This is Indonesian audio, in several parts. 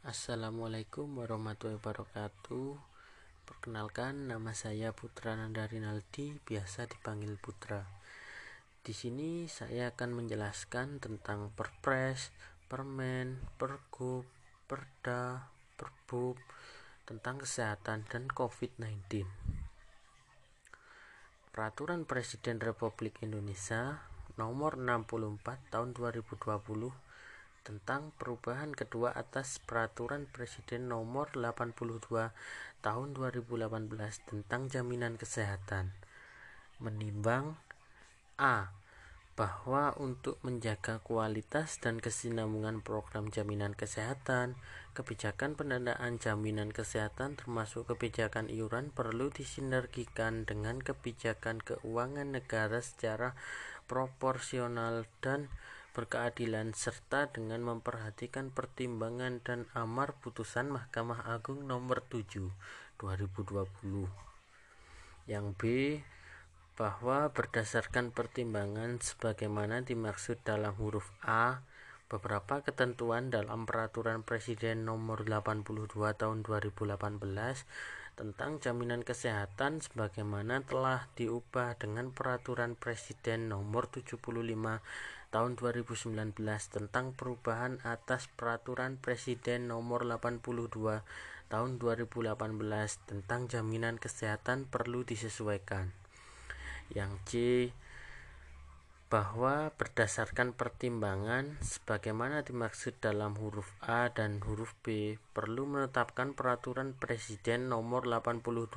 Assalamualaikum warahmatullahi wabarakatuh. Perkenalkan, nama saya Putra Nanda Rinaldi, biasa dipanggil Putra. Di sini saya akan menjelaskan tentang Perpres, Permen, Pergub, Perda, Perbub tentang kesehatan dan COVID-19. Peraturan Presiden Republik Indonesia Nomor 64 Tahun 2020 tentang perubahan kedua atas Peraturan Presiden Nomor 82 Tahun 2018 tentang jaminan kesehatan. Menimbang A. Bahwa untuk menjaga kualitas dan kesinambungan program jaminan kesehatan, kebijakan pendanaan jaminan kesehatan termasuk kebijakan iuran perlu disinergikan dengan kebijakan keuangan negara secara proporsional dan berkeadilan serta dengan memperhatikan pertimbangan dan amar putusan Mahkamah Agung nomor 7 2020. Yang B bahwa berdasarkan pertimbangan sebagaimana dimaksud dalam huruf A beberapa ketentuan dalam peraturan Presiden nomor 82 tahun 2018 tentang jaminan kesehatan sebagaimana telah diubah dengan peraturan Presiden nomor 75 tahun 2019 tentang perubahan atas peraturan Presiden nomor 82 tahun 2018 tentang jaminan kesehatan perlu disesuaikan. Yang C bahwa berdasarkan pertimbangan sebagaimana dimaksud dalam huruf A dan huruf B perlu menetapkan peraturan Presiden nomor 82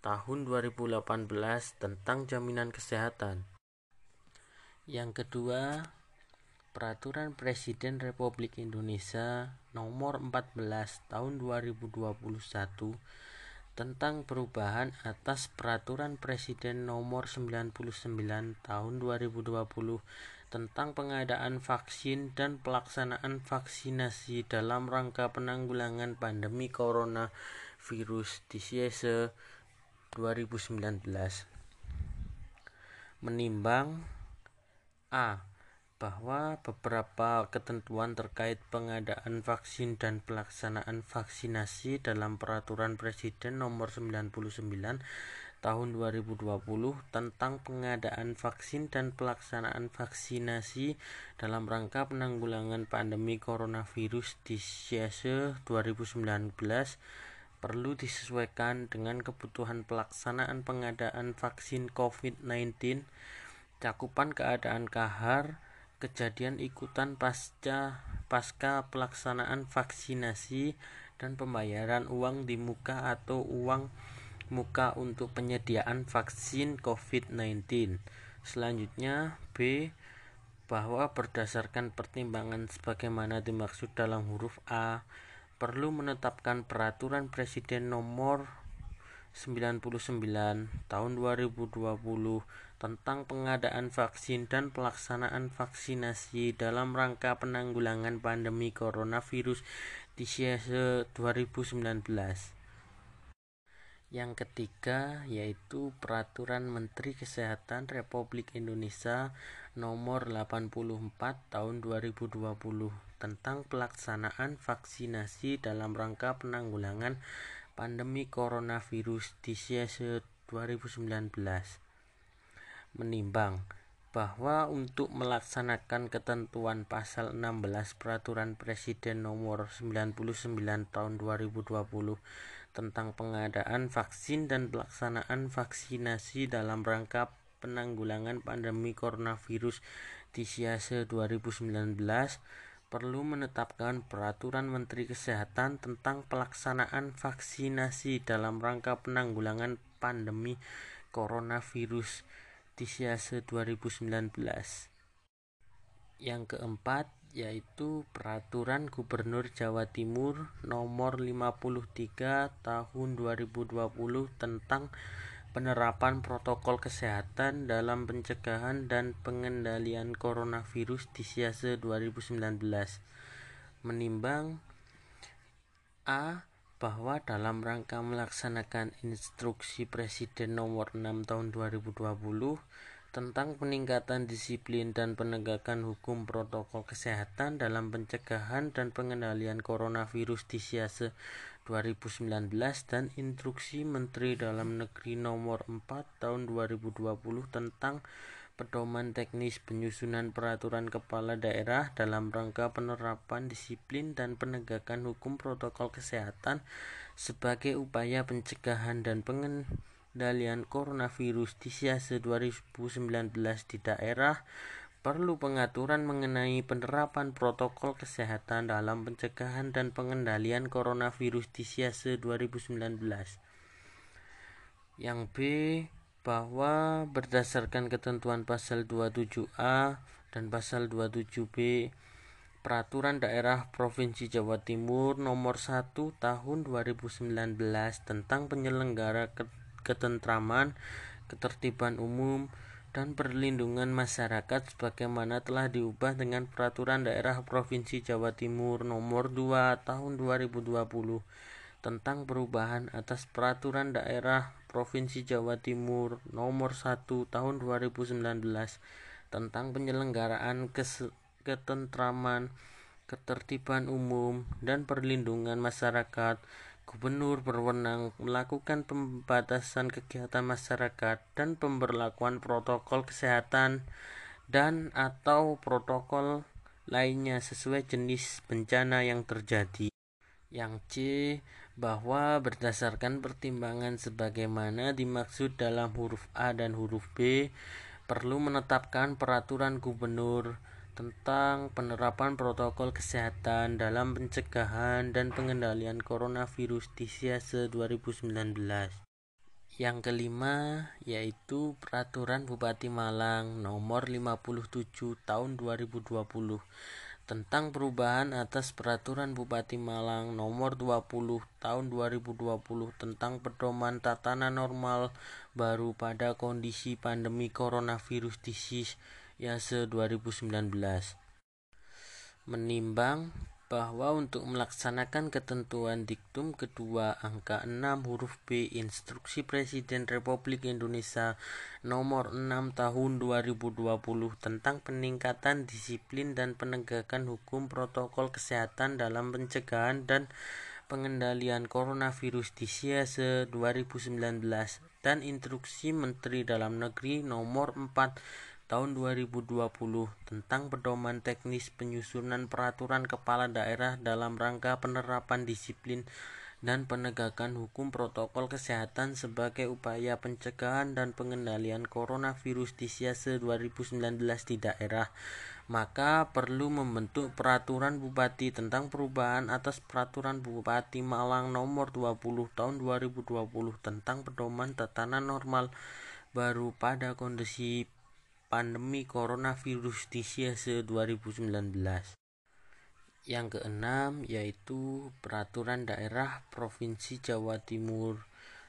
tahun 2018 tentang jaminan kesehatan. Yang kedua, Peraturan Presiden Republik Indonesia nomor 14 tahun 2021 tentang perubahan atas Peraturan Presiden Nomor 99 Tahun 2020 tentang pengadaan vaksin dan pelaksanaan vaksinasi dalam rangka penanggulangan pandemi corona virus disease 2019 menimbang A bahwa beberapa ketentuan terkait pengadaan vaksin dan pelaksanaan vaksinasi dalam Peraturan Presiden Nomor 99 Tahun 2020 tentang pengadaan vaksin dan pelaksanaan vaksinasi dalam rangka penanggulangan pandemi coronavirus disease 2019 perlu disesuaikan dengan kebutuhan pelaksanaan pengadaan vaksin COVID-19, cakupan keadaan kahar, kejadian ikutan pasca pasca pelaksanaan vaksinasi dan pembayaran uang di muka atau uang muka untuk penyediaan vaksin COVID-19. Selanjutnya B bahwa berdasarkan pertimbangan sebagaimana dimaksud dalam huruf A perlu menetapkan peraturan presiden nomor 99 tahun 2020 tentang pengadaan vaksin dan pelaksanaan vaksinasi dalam rangka penanggulangan pandemi coronavirus disease 2019. Yang ketiga yaitu Peraturan Menteri Kesehatan Republik Indonesia Nomor 84 Tahun 2020 tentang pelaksanaan vaksinasi dalam rangka penanggulangan pandemi coronavirus disease 2019 menimbang bahwa untuk melaksanakan ketentuan pasal 16 Peraturan Presiden Nomor 99 Tahun 2020 tentang pengadaan vaksin dan pelaksanaan vaksinasi dalam rangka penanggulangan pandemi coronavirus disease 2019 perlu menetapkan peraturan Menteri Kesehatan tentang pelaksanaan vaksinasi dalam rangka penanggulangan pandemi coronavirus disease 2019. Yang keempat yaitu Peraturan Gubernur Jawa Timur Nomor 53 Tahun 2020 tentang penerapan protokol kesehatan dalam pencegahan dan pengendalian coronavirus di Siase 2019 menimbang A bahwa dalam rangka melaksanakan instruksi Presiden nomor 6 tahun 2020 tentang peningkatan disiplin dan penegakan hukum protokol kesehatan dalam pencegahan dan pengendalian coronavirus di Siase 2019 dan Instruksi Menteri Dalam Negeri Nomor 4 Tahun 2020 tentang pedoman teknis penyusunan peraturan kepala daerah dalam rangka penerapan disiplin dan penegakan hukum protokol kesehatan sebagai upaya pencegahan dan pengendalian coronavirus di Siase 2019 di daerah perlu pengaturan mengenai penerapan protokol kesehatan dalam pencegahan dan pengendalian coronavirus di Siase 2019. Yang B bahwa berdasarkan ketentuan pasal 27A dan pasal 27B Peraturan Daerah Provinsi Jawa Timur Nomor 1 Tahun 2019 tentang penyelenggara ketentraman, ketertiban umum, dan perlindungan masyarakat sebagaimana telah diubah dengan Peraturan Daerah Provinsi Jawa Timur Nomor 2 Tahun 2020 tentang perubahan atas Peraturan Daerah Provinsi Jawa Timur Nomor 1 Tahun 2019 tentang penyelenggaraan ketentraman, ketertiban umum, dan perlindungan masyarakat Gubernur berwenang melakukan pembatasan kegiatan masyarakat dan pemberlakuan protokol kesehatan dan atau protokol lainnya sesuai jenis bencana yang terjadi. Yang C bahwa berdasarkan pertimbangan sebagaimana dimaksud dalam huruf A dan huruf B perlu menetapkan peraturan gubernur tentang penerapan protokol kesehatan dalam pencegahan dan pengendalian coronavirus di Siase 2019. Yang kelima yaitu Peraturan Bupati Malang Nomor 57 Tahun 2020 tentang perubahan atas Peraturan Bupati Malang Nomor 20 Tahun 2020 tentang pedoman tatanan normal baru pada kondisi pandemi coronavirus disease Yase 2019 menimbang bahwa untuk melaksanakan ketentuan diktum kedua angka 6 huruf B Instruksi Presiden Republik Indonesia nomor 6 tahun 2020 tentang peningkatan disiplin dan penegakan hukum protokol kesehatan dalam pencegahan dan pengendalian coronavirus di Siase 2019 dan Instruksi Menteri Dalam Negeri nomor 4 tahun 2020 tentang pedoman teknis penyusunan peraturan kepala daerah dalam rangka penerapan disiplin dan penegakan hukum protokol kesehatan sebagai upaya pencegahan dan pengendalian coronavirus di Siase 2019 di daerah. Maka perlu membentuk peraturan bupati tentang perubahan atas peraturan Bupati Malang nomor 20 tahun 2020 tentang pedoman tatanan normal baru pada kondisi pandemi coronavirus di Siase 2019. Yang keenam yaitu Peraturan Daerah Provinsi Jawa Timur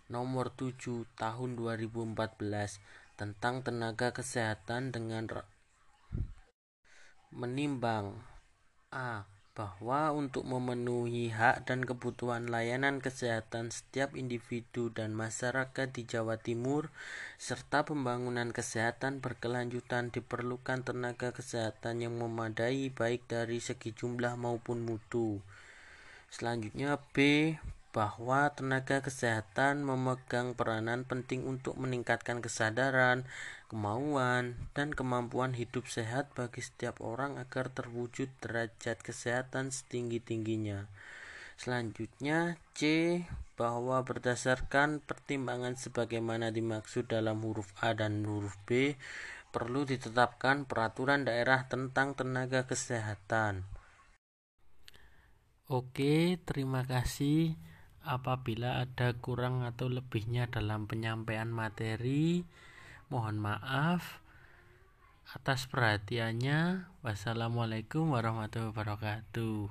Nomor 7 Tahun 2014 tentang tenaga kesehatan dengan menimbang A bahwa untuk memenuhi hak dan kebutuhan layanan kesehatan setiap individu dan masyarakat di Jawa Timur, serta pembangunan kesehatan berkelanjutan diperlukan tenaga kesehatan yang memadai baik dari segi jumlah maupun mutu. Selanjutnya B bahwa tenaga kesehatan memegang peranan penting untuk meningkatkan kesadaran, kemauan, dan kemampuan hidup sehat bagi setiap orang agar terwujud derajat kesehatan setinggi-tingginya. Selanjutnya, C bahwa berdasarkan pertimbangan sebagaimana dimaksud dalam huruf A dan huruf B, perlu ditetapkan peraturan daerah tentang tenaga kesehatan. Oke, terima kasih. Apabila ada kurang atau lebihnya dalam penyampaian materi, mohon maaf atas perhatiannya. Wassalamualaikum warahmatullahi wabarakatuh.